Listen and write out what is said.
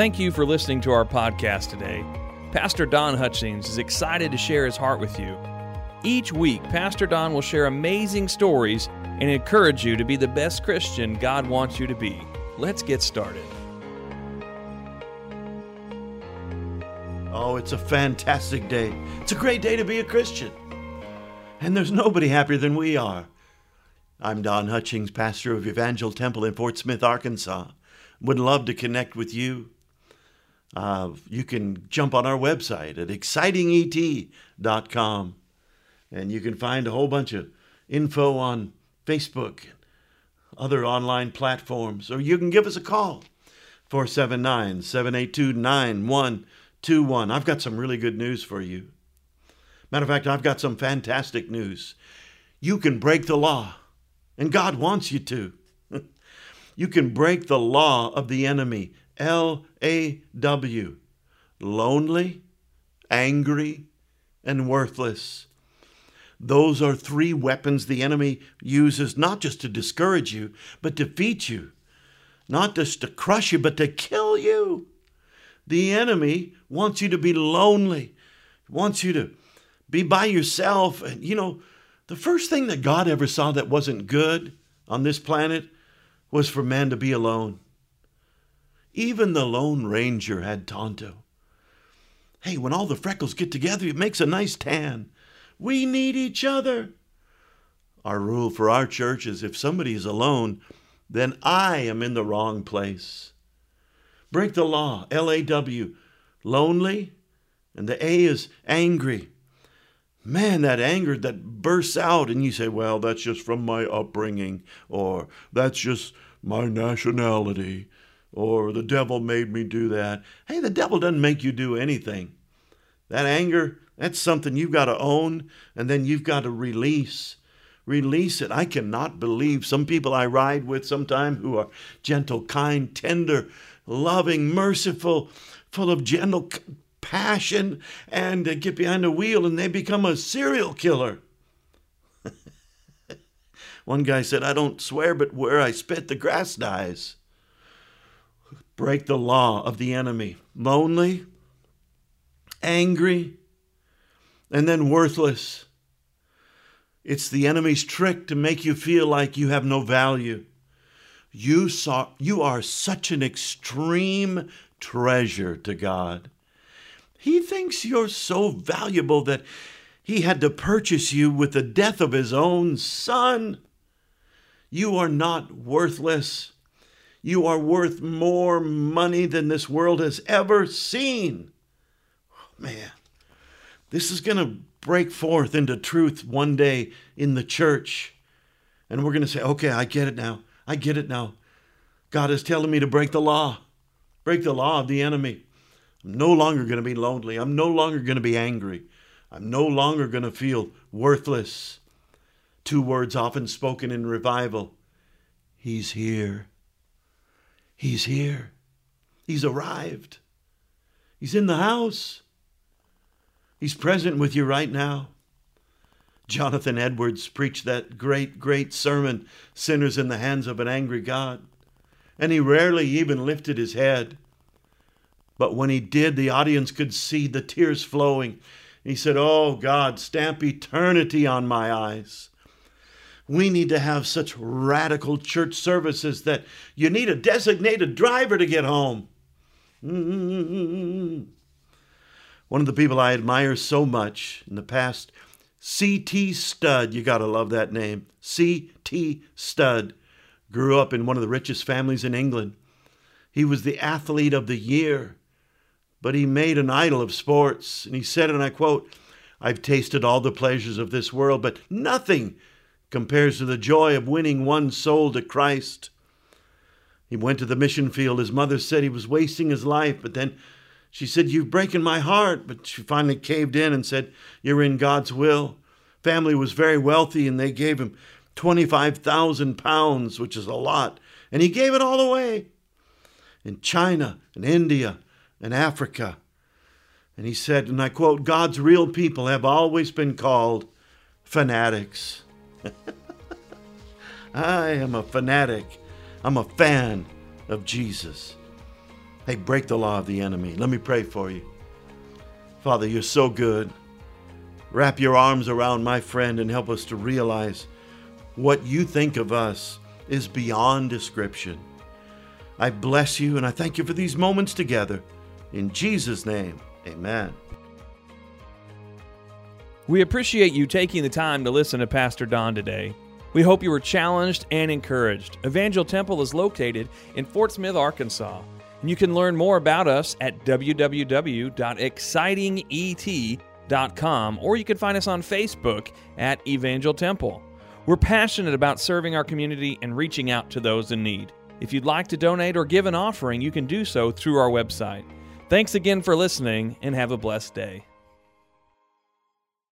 Thank you for listening to our podcast today. Pastor Don Hutchings is excited to share his heart with you. Each week, Pastor Don will share amazing stories and encourage you to be the best Christian God wants you to be. Let's get started. Oh, it's a fantastic day. It's a great day to be a Christian. And there's nobody happier than we are. I'm Don Hutchings, pastor of Evangel Temple in Fort Smith, Arkansas. Would love to connect with you. Uh, you can jump on our website at excitinget.com and you can find a whole bunch of info on Facebook, and other online platforms, or you can give us a call 479 782 9121. I've got some really good news for you. Matter of fact, I've got some fantastic news. You can break the law, and God wants you to. you can break the law of the enemy. L A W. Lonely, angry, and worthless. Those are three weapons the enemy uses not just to discourage you, but defeat you. Not just to crush you, but to kill you. The enemy wants you to be lonely, wants you to be by yourself. And you know, the first thing that God ever saw that wasn't good on this planet was for man to be alone. Even the Lone Ranger had Tonto. Hey, when all the freckles get together, it makes a nice tan. We need each other. Our rule for our church is if somebody is alone, then I am in the wrong place. Break the law, L A W, lonely, and the A is angry. Man, that anger that bursts out, and you say, well, that's just from my upbringing, or that's just my nationality, or the devil made me do that. Hey, the devil doesn't make you do anything. That anger, that's something you've got to own and then you've got to release. Release it. I cannot believe some people I ride with sometimes who are gentle, kind, tender, loving, merciful, full of gentle passion, and uh, get behind the wheel and they become a serial killer. One guy said, I don't swear, but where I spit, the grass dies. Break the law of the enemy. Lonely, angry, and then worthless. It's the enemy's trick to make you feel like you have no value. You, saw, you are such an extreme treasure to God. He thinks you're so valuable that he had to purchase you with the death of his own son. You are not worthless. You are worth more money than this world has ever seen. Oh, Man, this is going to break forth into truth one day in the church. And we're going to say, okay, I get it now. I get it now. God is telling me to break the law, break the law of the enemy. I'm no longer going to be lonely. I'm no longer going to be angry. I'm no longer going to feel worthless. Two words often spoken in revival He's here. He's here. He's arrived. He's in the house. He's present with you right now. Jonathan Edwards preached that great, great sermon, Sinners in the Hands of an Angry God. And he rarely even lifted his head. But when he did, the audience could see the tears flowing. He said, Oh God, stamp eternity on my eyes. We need to have such radical church services that you need a designated driver to get home. Mm-hmm. One of the people I admire so much in the past, C.T. Studd, you got to love that name. C.T. Studd grew up in one of the richest families in England. He was the athlete of the year, but he made an idol of sports. And he said, and I quote, I've tasted all the pleasures of this world, but nothing compares to the joy of winning one soul to Christ. He went to the mission field. His mother said he was wasting his life, but then she said, You've breaking my heart. But she finally caved in and said, You're in God's will. Family was very wealthy and they gave him 25,000 pounds, which is a lot. And he gave it all away in China and India and Africa. And he said, and I quote, God's real people have always been called fanatics. I am a fanatic. I'm a fan of Jesus. Hey, break the law of the enemy. Let me pray for you. Father, you're so good. Wrap your arms around my friend and help us to realize what you think of us is beyond description. I bless you and I thank you for these moments together. In Jesus' name, amen. We appreciate you taking the time to listen to Pastor Don today. We hope you were challenged and encouraged. Evangel Temple is located in Fort Smith, Arkansas. And you can learn more about us at www.excitinget.com or you can find us on Facebook at Evangel Temple. We're passionate about serving our community and reaching out to those in need. If you'd like to donate or give an offering, you can do so through our website. Thanks again for listening and have a blessed day.